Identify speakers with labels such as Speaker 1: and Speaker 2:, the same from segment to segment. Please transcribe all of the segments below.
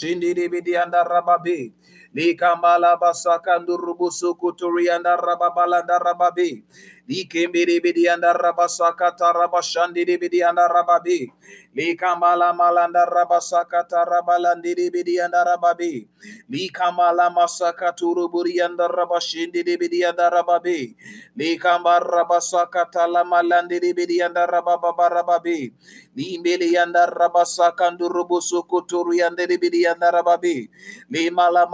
Speaker 1: Shindidi and Rababi. Likambala basakandurubusu kuturi and Rababalanda Rababi. Likembiri bidi and Rabasakata Rabashandi bidi and Rababi. Likamala malanda rabasakata rabalandiri bidi and Rababi. Likamala masakaturuburi and Rabashindi bidi and Rababi. Likamba rabasakata lamalandiri bidi and Rababarababi. Limbili and Rabasakandurubusu kuturi and bidi and Rababi. Limala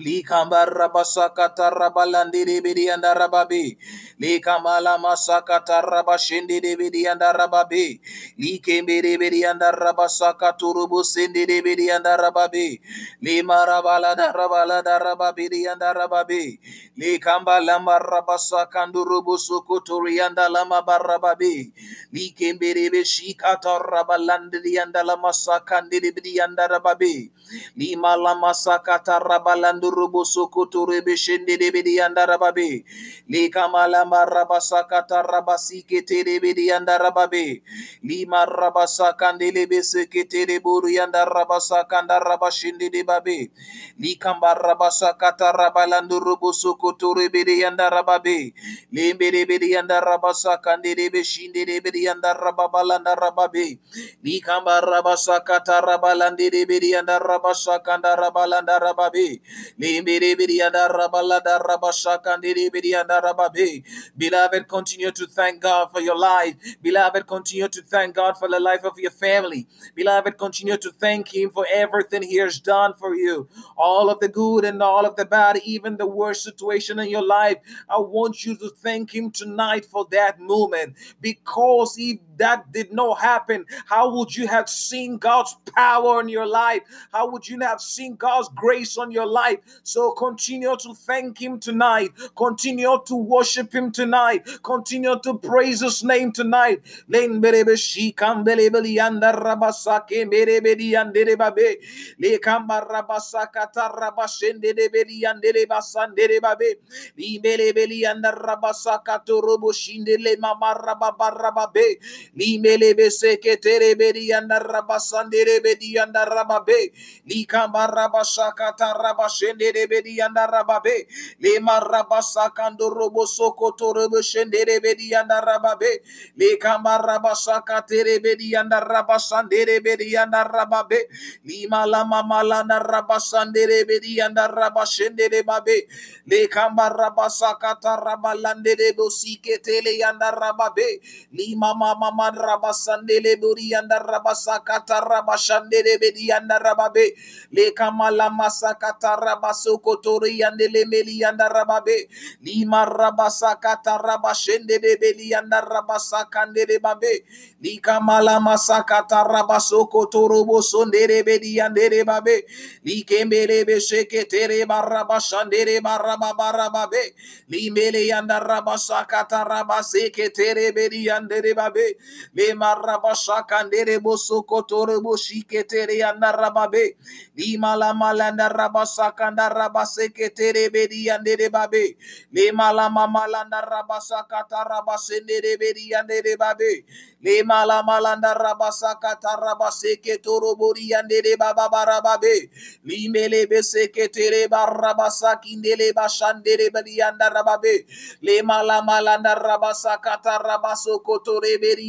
Speaker 1: Likamba rabasakata rabalandiri bidi and rababi. Likamala masakata rabashindi bidi and rababi. Likembiri bidi and rabasakaturubu sindi bidi and rababi. Lima rabala da rabala da rababidi and rababi. Likamba lama rabasakandurubu sukuturi and lama barababi. Likembiri bishikata rabalandiri and lama sakandiri bidi and rababi. Lima lama sakata rabalandu rubu sukutu rebe shende de bidi andarababe. Lika malama rabasakata rabasike te de bidi andarababe. Lima rabasakande lebe sekete de buru yanda rabasakanda rabashende de babe. Likamba rabasakata rabalandu rubu sukutu rebe de andarababe. Lembe de bidi andarabasakande de beshinde de bidi andarababalanda rababe. Likamba rabasakata rabalande de bidi andarabasakanda rabalanda rababe. Beloved, continue to thank God for your life. Beloved, continue to thank God for the life of your family. Beloved, continue to thank Him for everything He has done for you. All of the good and all of the bad, even the worst situation in your life. I want you to thank Him tonight for that moment because if that did not happen, how would you have seen God's power in your life? How would you have seen God's grace on your life? So continue to thank Him tonight. Continue to worship Him tonight. Continue to praise His name tonight. Len berebe shikam belebeli anda rabasake berebedi andere babe. Le rabasaka tarabashende de bedi andere basandere babe. Li belebeli anda rabasaka torobo shinde le mama rababarababe. Li melebe seketere bedi anda rabasandere bedi anda rababe. Li kamba rabasaka tarabashende de bedi anda rababe. Le marabasakando robo sokoto robo shende de bedi anda rababe. Le kamba rabasaka tere bedi anda rabasandere bedi anda rababe. Lima lama malanda rabasandere bedi anda rabashende de babe. Le kamba rabasaka tarabalande de bosike tele anda rababe. Lima mama man rabasandele buri anda rabasaka tarabashande de bedi anda rababe. Le kamala masaka tarabasoko tori andele meli anda rababe. Lima rabasaka tarabashende de bedi anda rabasaka de babe. Lika mala masaka tarabasoko torobo sondere bedi andere babe. Likembele be sheke tere barabashandere barababarababe. Limele yanda rabasaka tarabaseke tere bedi andere babe. Le marabashaka andere bosoko torobo shike tere yanda rababe. Lima la malanda rabasaka nda rabaseke tere bedi andere babe. Le mala mamalanda rabasaka tarabasende bedi andere babe. Le mala malanda rabasaka tarabaseke torobori andere baba barababe. Limele beseke tere barabasaki ndele bashandere bedi andarababe. Le mala malanda rabasaka tarabasoko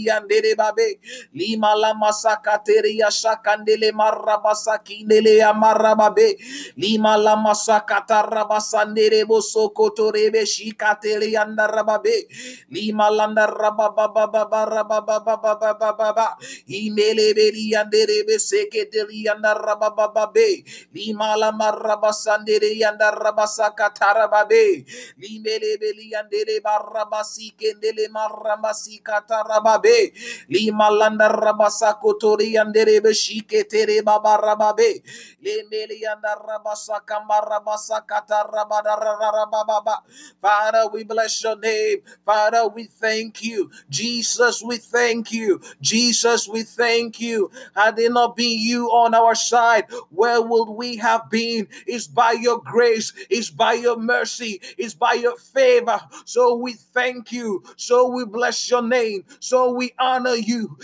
Speaker 1: tore babe. Lima la masaka tere ya shakandele marabasaki ndele ya marababe. Lima la masaka tarabasandere bosoko tore be shikatele andarababe. Lima landa rabababa rabababa Imele beli andere be seketeli andarabababe. Lima la marabasandere andarabasaka tarababe. Limele beli andere barabasi kendele marabasi katarababe. Rababe. Lima landa rabasa kotori andere beshike tere baba rababe. Lemeli anda rabasa kamba rabasa kata rabada. Father, we bless your name. Father, we thank you. Jesus, we thank you. Jesus, we thank you. Had it not been you on our side, where would we have been? It's by your grace, it's by your mercy, it's by your favor. So we thank you. So we bless your name. So we honor you.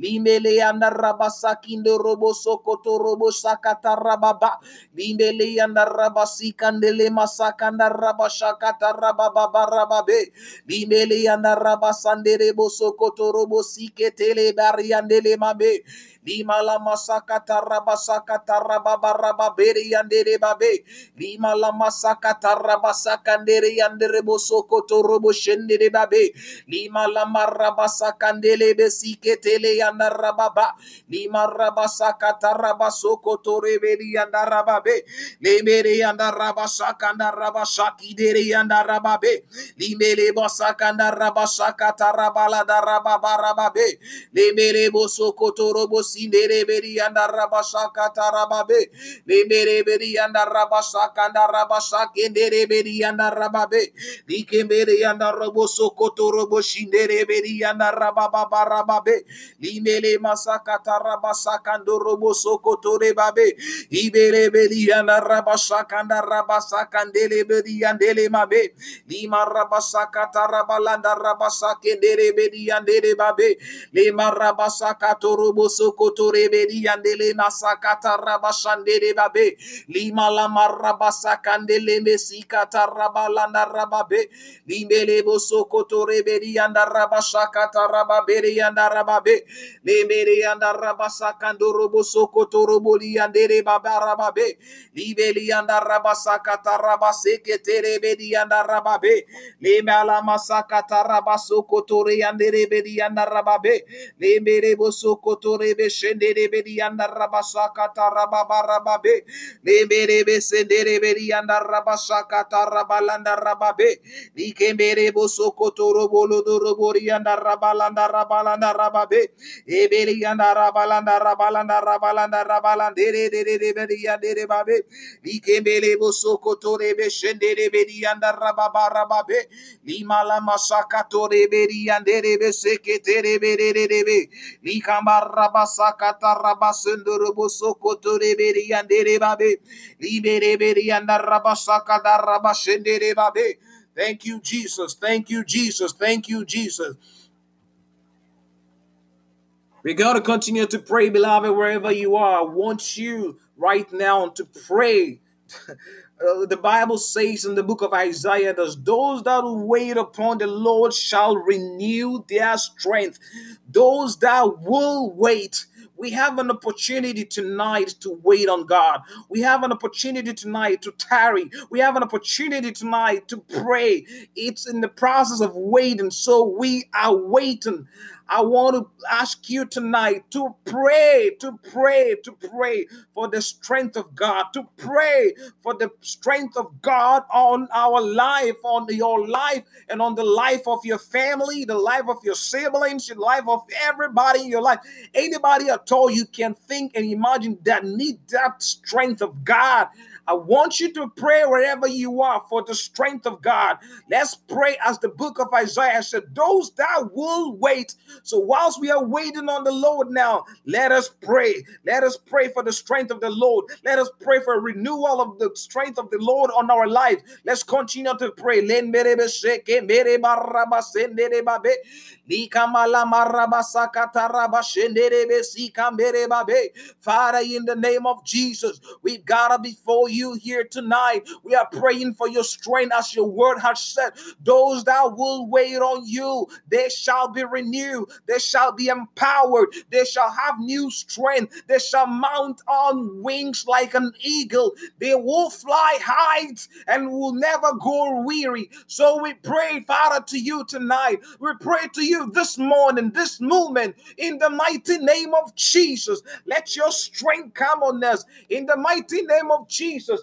Speaker 1: Limele anda rabasakindo robo sokoto robo sakata rababa. Limele anda rabasikandele masakanda rabashakata rababa rababe. Limele anda rabasandere bosokoto robo siketele bariandele mabe. Lima la masaka tarabasaka tarababa rababere yandere babe. Lima la masaka tarabasaka ndere yandere bosoko torobo shendere babe. Lima la marabasaka ndele besike tele yandarababa. Lima rabasaka tarabasoko toreberi yandarababe. Lemere yandarabasaka ndarabasaki dere yandarababe. Limele basaka ndarabasaka tarabala darababa rababe. Lemere bosoko torobo sindere beri anda rabashaka tarababe lebere beri anda rabashaka anda rabashaka ndere beri anda rababe likembere anda robo sokoto robo shindere beri anda rababa rababe limele masaka tarabashaka ndo robo sokoto rebabe ibere beri anda rabashaka anda rabashaka ndele beri andele mabe lima rabashaka tarabalanda rabashaka ndere beri andele babe lima rabashaka torobo soko kotore bedi yandele masakata rabashandere babe. Lima la lama rabasakandele mesikata rabalanda rababe. Limbele boso kotore bedi yanda rabashakata rababere yanda rababe limbele yanda rabasakandoro boso kotoro boli yandere baba rababe libeli yanda rabasakata rabaseketere bedi yanda rababe lima lama sakata rabaso kotore yandere bedi yanda rababe limbele boso kotore be shendere beri anda rabasaka tarababa rababe lebere be sendere beri anda rabasaka tarabalanda rababe likembere bosoko toro bolo doro bori anda rabalanda rabalanda rababe eberi anda rabalanda rabalanda rabalanda rabalanda de de de de beri anda babe likembere bosoko tore be shendere beri anda rababa rababe limala masaka tore beri anda be seketere bere de de be likamba rabasa sakata babe babe thank you jesus thank you jesus thank you jesus we're going to continue to pray, beloved, wherever you are. I want you right now to pray. Uh, the Bible says in the book of Isaiah that those that wait upon the Lord shall renew their strength. Those that will wait we have an opportunity tonight to wait on God. We have an opportunity tonight to tarry. We have an opportunity tonight to pray. It's in the process of waiting. So we are waiting. I want to ask you tonight to pray, to pray, to pray for the strength of God, to pray for the strength of God on our life, on your life, and on the life of your family, the life of your siblings, the life of everybody in your life. Anybody at all you can think and imagine that need that strength of God. I want you to pray wherever you are for the strength of God. Let's pray as the book of Isaiah said, those that will wait. So, whilst we are waiting on the Lord now, let us pray. Let us pray for the strength of the Lord. Let us pray for a renewal of the strength of the Lord on our life. Let's continue to pray. Father, in the name of Jesus, we've got to before you here tonight. We are praying for your strength as your word has said. Those that will wait on you, they shall be renewed, they shall be empowered, they shall have new strength, they shall mount on wings like an eagle, they will fly high and will never grow weary. So we pray, Father, to you tonight. We pray to you this morning, this moment, in the mighty name of Jesus. Let your strength come on us in the mighty name of Jesus. Jesus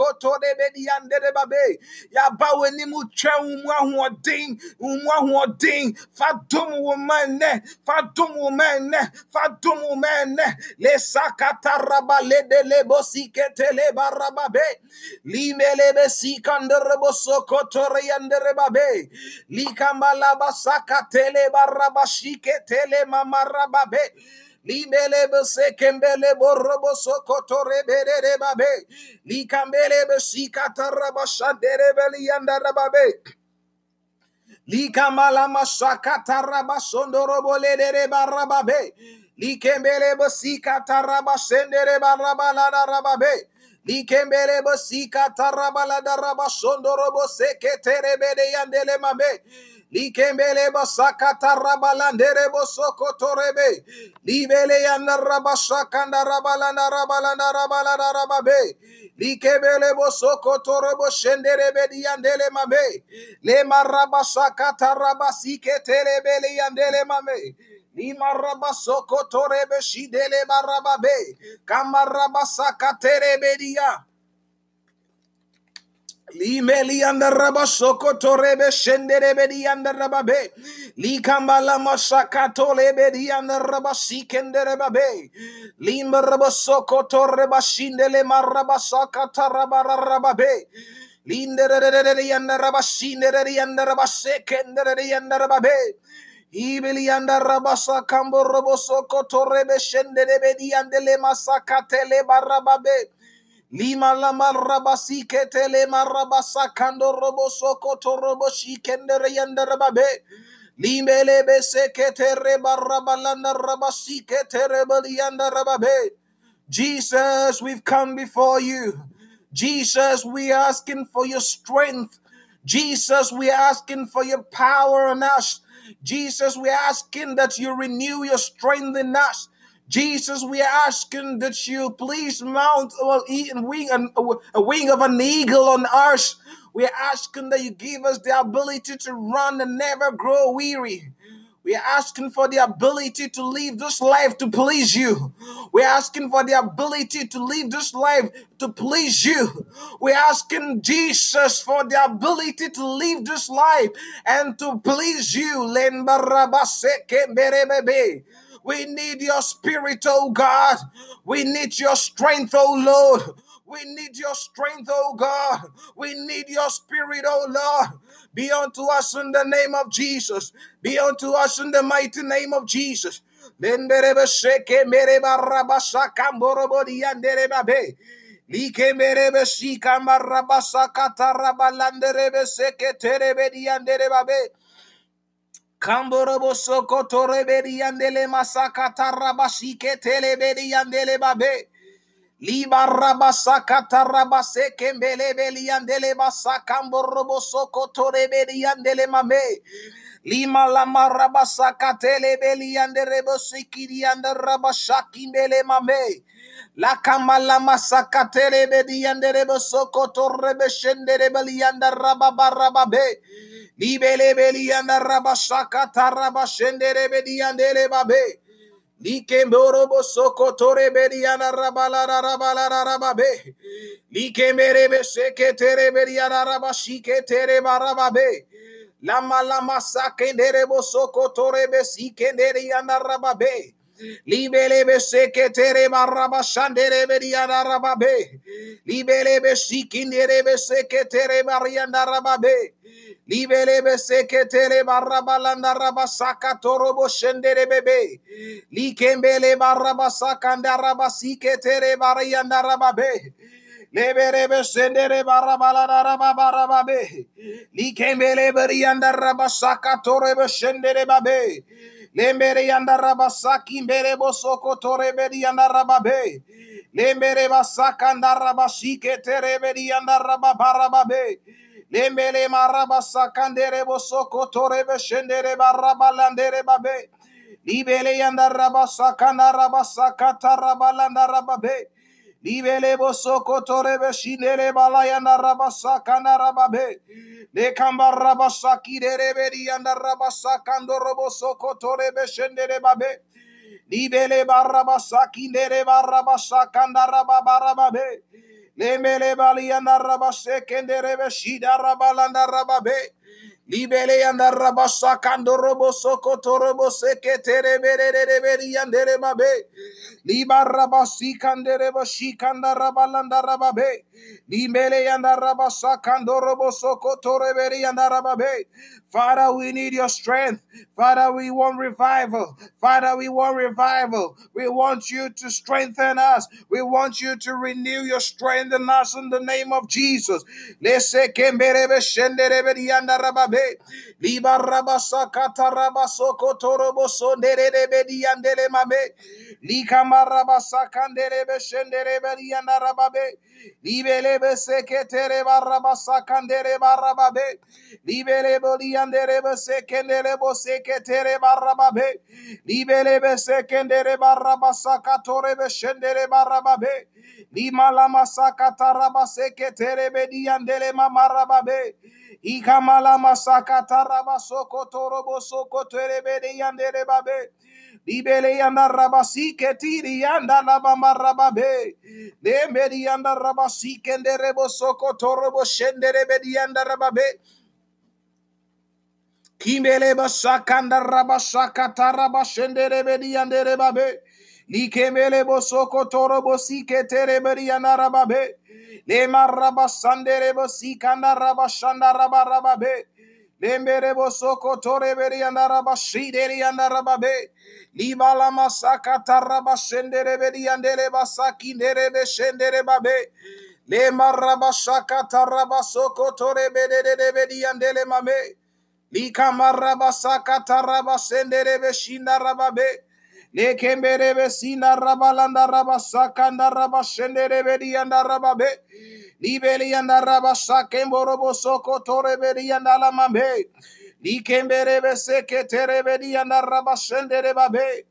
Speaker 1: soko tole bedi andere babe. Ya bawe ni mu twa umwa huoting. Umwa huoting. Fadum woman. Fadum woman. Fadum woman. Le sakata raba le de le bosikete le barababey li me le barababe. Limele besikandere bosoko tore yandere babe. Likambala basaka tele barabashike tele mamarababe. Limele bese kembele borobo sokotore berere babe. Likambele besika tarabashandere beli yandere babe. Likamala masaka tarabasondoro bolere barababe. Likembele besika tarabasendere barabalada rababe. Likembele besika tarabalada rabasondoro boseke terebede yandele mabe. Likembele basaka tarabalandere bosoko torebe. Libele yanda rabasakanda rabalanda rabalanda rabalanda rababe. Likebele bosoko torobo shendere bedi yandele mabe. Le marabasaka tarabasike terebele yandele. Lima rabasoko torebe shidele barababe. Kamarabasaka terebedia. Limeli anda raba soko torebe shendere bedi anda raba be. Likambala masaka tolebe di anda raba sikendere babe. Limba raba soko toreba shindele maraba saka taraba raba be. Lindere yanda raba shindere yanda raba sekendere yanda raba be. Ibili anda rabasa kambo robo soko torebe shendere bedi andele masaka tele barababe. Lima lama rabasi ketele marabasa kando robo soko robo shikendere yanda rababe. Limele bese ketere barabalanda rabasi ketere balianda rababe. Jesus, we've come before you. Jesus, we are asking for your strength. Jesus, we are asking for your power on us. Jesus, we are asking that you renew your strength in us. Jesus, we are asking that you please mount a wing, a wing of an eagle on us. We are asking that you give us the ability to run and never grow weary. We are asking for the ability to live this life to please you. We're asking for the ability to live this life to please you. We're asking Jesus for the ability to live this life and to please you. We need your spirit, oh God. We need your strength, oh Lord. We need your strength, oh God. We need your spirit, oh Lord. Be unto us in the name of Jesus. Be unto us in the mighty name of Jesus. Like merebe seke terebe. Kamborobo soko torebedi andele masaka tarabashike telebedi andele babe. Liba rabasaka tarabase kembele beli andele basaka mborobo soko torebedi andele mame. Lima lama rabasaka telebeli andere bosikiri ande rabashaki mbele mame. La kamala masaka telebedi andere bosoko torebe shendere beli ande rababarababe. Libele beli anda rabasaka taraba shendere bedi andele babe. Likemboro bosoko tore bedi anda rabala rabala rababe. Likembere beseke tere bedi anda rabashike tere barababe. Lama lama sakendere bosoko tore besikendere anda rababe. Libele beseke tere baraba shandere beriana rababe. Libele besikindere beseke tere barianda rababe. Libele beseke tere baraba landa rabasaka torobo shendere bebe. Likembele baraba sakanda rabasike tere barianda rababe. Leberebe sendere barabala rababarababe. Likembele berianda rabasaka torebe shendere babe. Lembere yanda rabasaki mbere bosoko tore beri yanda rababe. Lembere basaka nda rabashike tere beri yanda rababarababe. Lembele marabasaka ndere bosoko tore beshendere barabalandere babe. Libele yanda rabasaka nda rabasaka tarabalanda rababe. Libele bosoko tore beshinere balayanda rabasaka nda rababe. Le kamba rabasaki de rebedi anda rabasakando roboso kotore beshende de babe. Libele barabasaki de barabasakanda rababarababe. Le mele bali anda rabashekende rebeshida rabalanda rababe. Libele anda rabasakando roboso kotorobo seketere bere rebedi andere babe. Liba rabasi kandere bashi kanda rabalanda rababe. Limele yanda rabasa kandoro bosoko toreberi yanda rababe. Father, we need your strength. Father, we want revival. Father, we want revival. We want you to strengthen us. We want you to renew your strength in us in the name of Jesus. Shendereberi yanda rababe. Liba rabasa kata rabasoko torobo sonderebedi yandele mabe. Likama rabasa kanderebe shendereberi yanda rababe. Libelebe seketere barabasa kandere barababe. Libelebe liandere sekendere bo seketere beshendere seketere bediandele mamarababe. Ikamala masakataraba sokotoro bo sokotere bediandere babe. Libele yanda rabasi ketiri yanda labama rababe. Lembedi yanda rabasi kende rebo soko torobo shende rebedi yanda rababe. Kimbele basakanda rabasaka taraba shende rebedi yanda rebabe. Likemele bosoko torobo sikete rebedi yanda rababe. Lema rabasande rebo sikanda rabashanda rabarababe. Lembere bosoko tore beri anda rabashideri anda rababe. Libala masaka taraba shendere beri andele basaki nderebe shendere babe. Le marabashaka taraba soko tore bedere beri andele mame. Lika marabasaka taraba sendere beshinda rababe. Le kembere besina rabalanda rabasaka nda rabashendere beri anda rababe. Libeli anda rabasaka mborobo soko tore beri anda lamame. Likembere beseke terebedi anda rabashendere babe.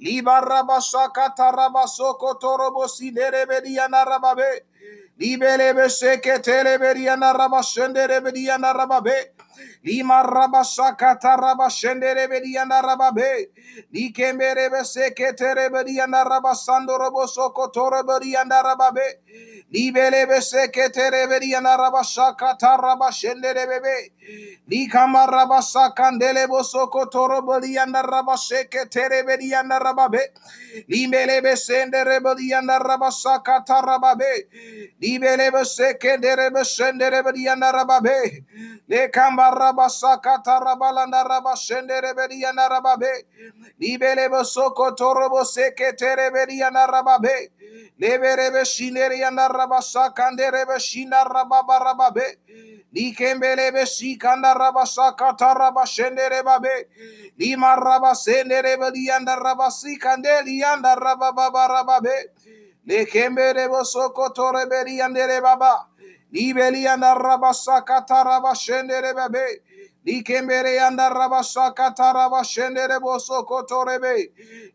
Speaker 1: Liba rabasaka tarabasoko torobo siderebedi anda rababe. Libele beseke terebedi anda rabashendere bedi anda rababe. Lima rabasaka tarabashendere bedi anda rababe. Likembere beseke terebedi anda rabasando robo soko torebedi anda rababe. Libele beseke terebedi anda rabasaka tarabashendere bebe. Likama rabasa kandele bosoko toro beli anda rabase ke tere beli anda rababe. Limbele besende rebeli anda rabasa kata rababe. Libele beseke dere besende rebeli anda rababe. Le kamba rabasa kata rabalanda rabasende rebeli anda rababe. Libele bosoko toro boseke tere beli anda rababe. Lebere beshineri anda rabasa kandere beshinda rababa rababe. Likembele besi kanda rabasa kata rabashendere babe. Lima rabasendere beli anda rabasi kandeli anda rababa rababe. Lekembele bosoko tore beli andere baba. Libeli anda rabasa kata rabashendere babe. Likembere yanda rabasaka taraba shendere bosoko torebe.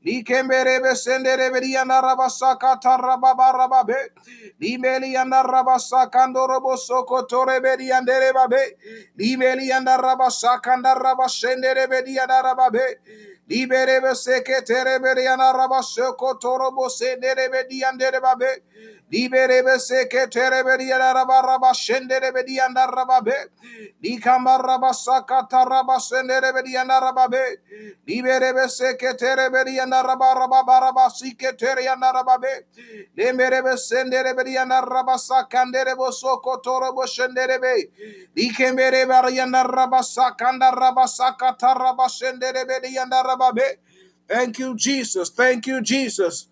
Speaker 1: Likembere besendere beri yanda rabasaka taraba rababe. Limeli yanda rabasaka ndorobo soko torebe yandere babe. Limeli yanda rabasaka ndaraba shendere beri yanda rababe. Liberebe seketere beri yanda Liberebe seketere beri yanda rabaraba shendere beri yanda rababe. Likamba sakata raba sendere bedi yanda rababe. Liberebe seketere bedi yanda raba raba baraba siketere yanda rababe. Lemberebe sendere bedi yanda raba sakandere bo soko toro bo shendere be. Likembere bari yanda raba sakanda raba sakata raba sendere bedi yanda rababe. Thank you, Jesus. Thank you, Jesus.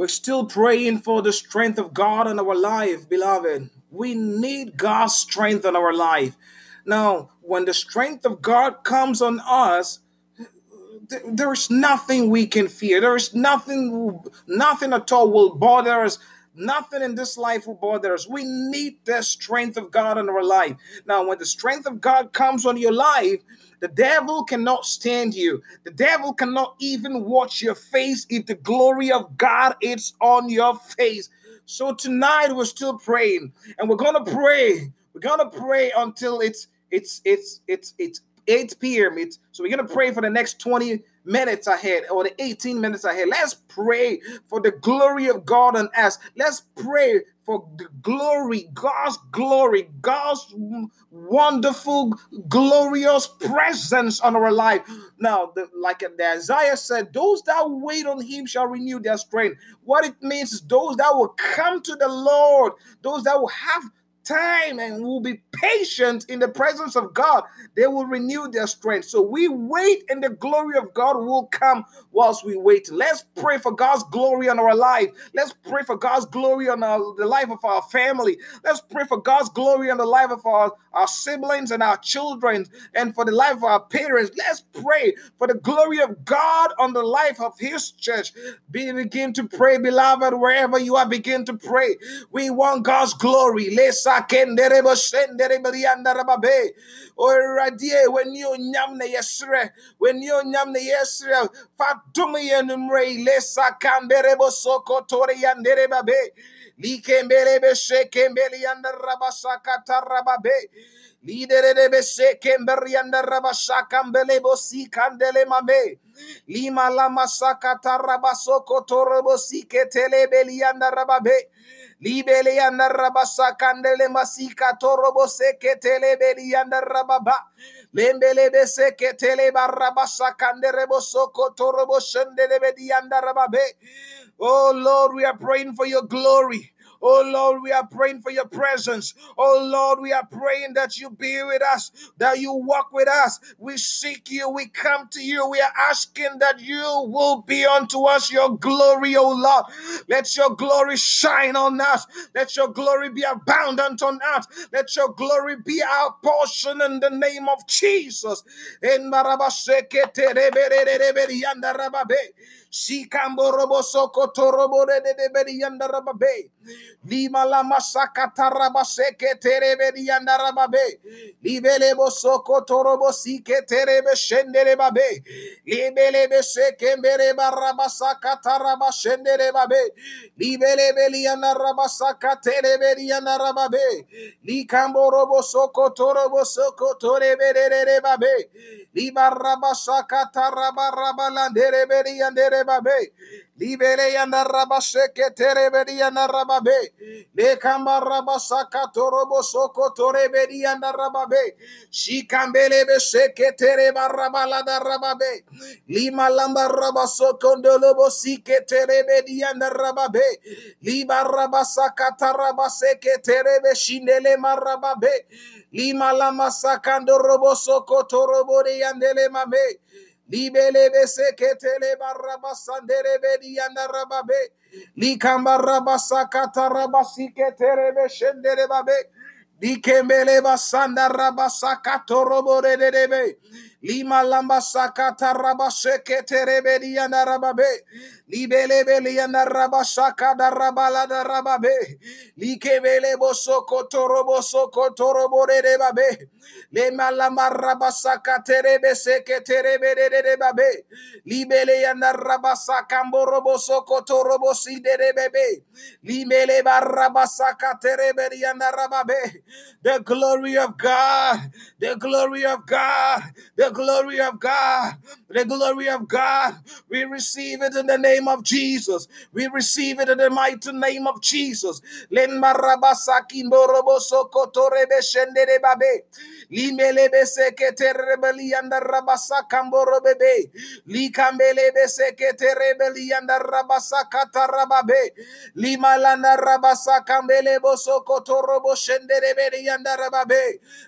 Speaker 1: We're still praying for the strength of God in our life, beloved. We need God's strength in our life. Now, when the strength of God comes on us, there is nothing we can fear. There is nothing, nothing at all will bother us. Nothing in this life will bother us. We need the strength of God in our life. Now, when the strength of God comes on your life, the devil cannot stand you. The devil cannot even watch your face if the glory of God is on your face. So tonight we're still praying, and we're gonna pray. We're gonna pray until it's it's it's it's it's 8 p.m. It's, so we're gonna pray for the next 20 minutes ahead or the 18 minutes ahead. Let's pray for the glory of God on us. Let's pray for the glory, God's glory, God's wonderful, glorious presence on our life. Now, the, like the Isaiah said, those that wait on him shall renew their strength. What it means is those that will come to the Lord, those that will have time and will be patient in the presence of God, they will renew their strength. So we wait and the glory of God will come whilst we wait. Let's pray for God's glory on our life. Let's pray for God's glory on our, the life of our family. Let's pray for God's glory on the life of our, our siblings and our children and for the life of our parents. Let's pray for the glory of God on the life of His church. Be, begin to pray, beloved, wherever you are, begin to pray. We want God's glory. Let's sakendere bo sendere brianda rababe o oh, radie when you nyam na yesre nyam na yesre fatum yenumre le sakambere bo soko tore yandere babe likembere be shekembele yanda rabasaka tarababe Lidere de bese kemberianda rabashaka mbele bosi kandele mame. Lima lama sakata rabasoko torobosi ketele belianda rababe. Libele kandele masika torobo. Lembele barabasa kandere bosoko torobo shendele rababe. Oh Lord, we are praying for your glory. Oh Lord, we are praying for your presence. Oh Lord, we are praying that you be with us, that you walk with us. We seek you, we come to you. We are asking that you will be unto us your glory, oh Lord. Let your glory shine on us. Let your glory be abundant on us. Let your glory be our portion in the name of Jesus. Shikambo robo soko torobo de de beri yanda rababe. Lima la masaka taraba seke terebe yanda rababe. Libele bo soko torobo sike terebe shendere babe. Libele be seke mbere baraba saka taraba shendere babe. Libele beli yanda rabasaka terebe yanda rababe. Likambo robo soko torobo soko torebe de de babe. Libaraba saka taraba rabalandere beri yandere babe. Libere yanda raba seke terebedi yanda rababe. Le kamba raba saka torobo soko torebedi yanda rababe. Shikambele be seke tereba rabala da rababe. Lima lamba raba soko ndolobo sike terebedi yanda rababe. Liba raba saka taraba seke terebe shindele marababe. Lima lama sakando robo soko torobo de yandele mabe. Libele bese ketele baraba sandere bedi yanda rababe. Likamba rabasa kata rabasi ketere be shendere babe. Likembele basanda rabasa kato robo de debe. Lima lamba sakata rabasheke terebedi yanda rababe. Libelebeli yanda rabashaka da rabala da rababe. Likebele bosoko torobo soko torobo de babe. Le malama rabasaka terebe seke terebe de babe. Libele yanda rabasaka mborobo soko torobo si de bebe. Limele barabasaka terebe yanda. The glory of God, the glory of God, the glory of God, the glory of God. We receive it in the name of Jesus. We receive it in the mighty name of Jesus.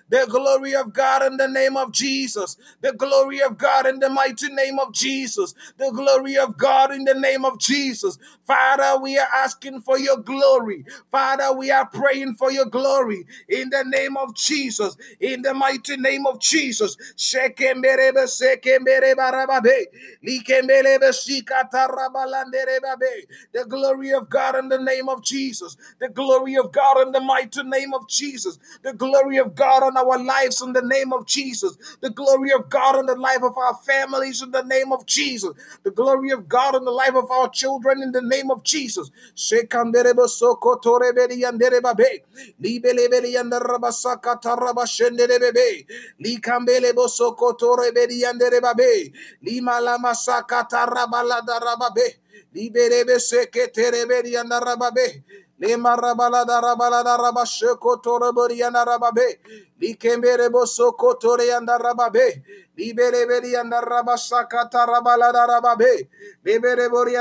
Speaker 1: The glory of God in the name of Jesus. The glory of God in the mighty name of Jesus. The glory of God in the name of Jesus. Father, we are asking for your glory. Father, we are praying for your glory in the name of Jesus. In the mighty name of Jesus. The glory of God in the name of Jesus. The glory of God in the mighty name of Jesus. The glory of God on our lives in the name of Jesus. The glory of God in the life of our families in the name of Jesus. The glory of God in the life of our children in the name of Jesus. Shekanderebe sokotorebedi yanderebabe. Libelebeli yandarabasaka tarabashenderebebe. Likambelebo sokotorebedi yanderebabe. Lima lama sakata rabalada rababe. Liberebe seketerebedi yandarababe. Likembere boso kotore yanda rababe. Libere beri yanda rabashaka tarabala da rababe. Libere bori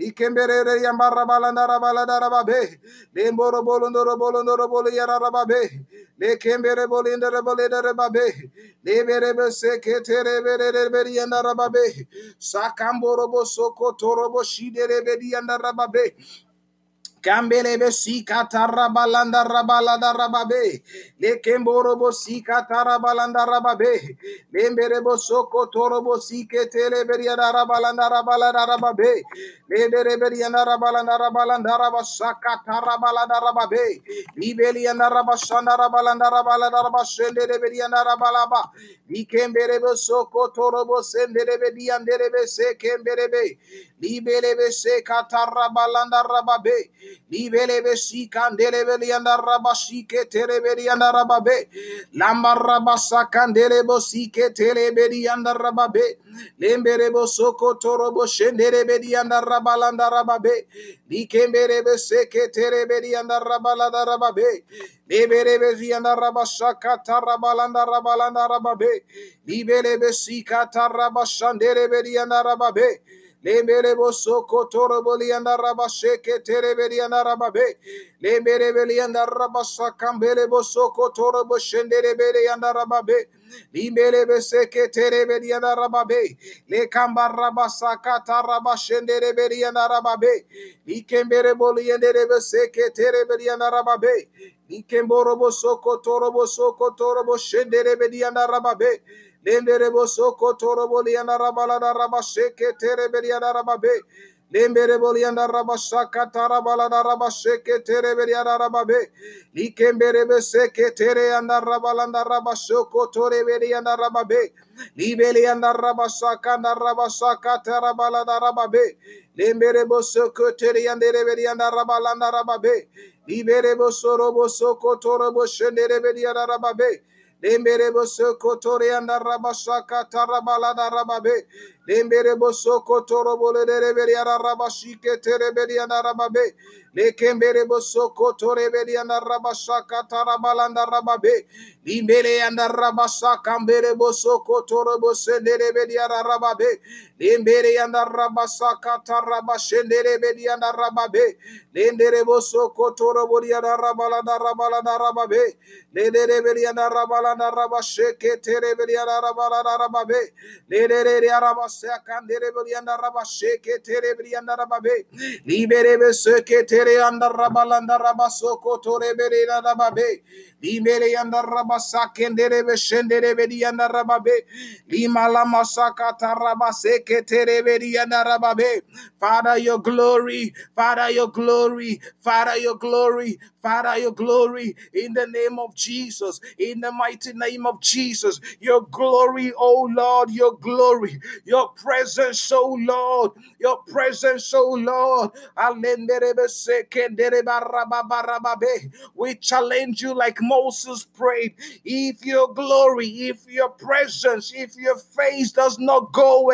Speaker 1: yanda rabala da rabashoko torobori yanda rababe. Libere beri yanda rabala da rabala da rababe. Ikembere rebe sindere beri yanda rabala da rababe. Kambar rabalanda rabalanda rabalanda rababe. Ikemberere yambara balandara baladara babe. Lemboro bolondoro bolondoro bolo yara babe. Le kembere bolindere bolidere babe. Le berebe seketere berere beri yandara babe. Sakamboro bo soko torobo shidere beri yandara babe. Kambelebe sika tarabalanda rabalada rababe. Le kemborobo sika tarabalanda rababe. Lemberebo soko torobo sike teleberiada rabalanda rabalada rababe. Lembereberianda rabalanda rabalanda rabasaka tarabalada rababe. Libelianda rabashanda rabalanda rabalada rabashende reberianda rabalaba. Likemberebo soko torobo senderebe dianderebe sekemberebe. Libelebe seka tarabalanda rababe. Libelebe sikandelebe lianda rabashike telebe lianda rababe. Lamba rabasa kandelebo sike telebe lianda rababe. Lemberebo soko torobo shenderebe lianda rabalanda rababe. Likemberebe seke telebe lianda rabalanda rababe. Lebelebe lianda rabashaka tarabalanda rabalanda rababe. Libelebe sika tarabashanderebe lianda rababe. Lembere boso kotoro bolianda raba sheke tereberianda raba be. Lembere belianda raba sakambere boso kotoro boshendere berianda raba be. Limbere beseke tereberianda raba be. Le kamba raba sakata raba shendere berianda raba be. Likembere boliandere beseke tereberianda raba be. Likemboro boso kotoro boso kotoro boshendere berianda raba be. Lenderebo soko torobo lianda rabala da rabasheke tereberiada rababe. Lembere bolianda rabashaka tarabala da rabasheke tereberiada rababe. Likembere beseke tere anda rabalanda rabashoko toreberianda rababe. Libeli anda rabashaka anda rabashaka tarabala da rababe. Lembere bosoko tere ande reberianda rabalanda rababe. Libere bosoro bosoko torobo shendere beriada rababe. Lembere boso kotori anda rabashaka tarabala da rababe. Lembere boso kotoro bole de reberi ara rabashike tereberi anda rababe. Lekembere boso kotore beri anda rabashaka tarabala anda rababe. Limbere anda rabashaka mbere boso kotoro bose de reberi ara rababe. Lembere anda rabashaka tarabashendere beri anda rababe. Lendere boso kotoro bori anda rabala da rabala da anda Terebeliana Rabarababe, Lede Arabasa Canderebeliana Rabasheke Terebeliana Rababe, Liberebe Seke Tereanda Rabalanda Rabasoko Torebeliana Rababe, Limere yanda rabasa kendere be shendere be yanda rababe. Lima rabase ketere be. Father, your glory, Father, your glory, Father, your glory, Father, your glory in the name of Jesus, in the mighty name of Jesus, your glory, oh Lord, your glory, your presence, oh Lord, your presence, oh Lord. We challenge you like Moses prayed. If your glory, if your presence, if your face does not go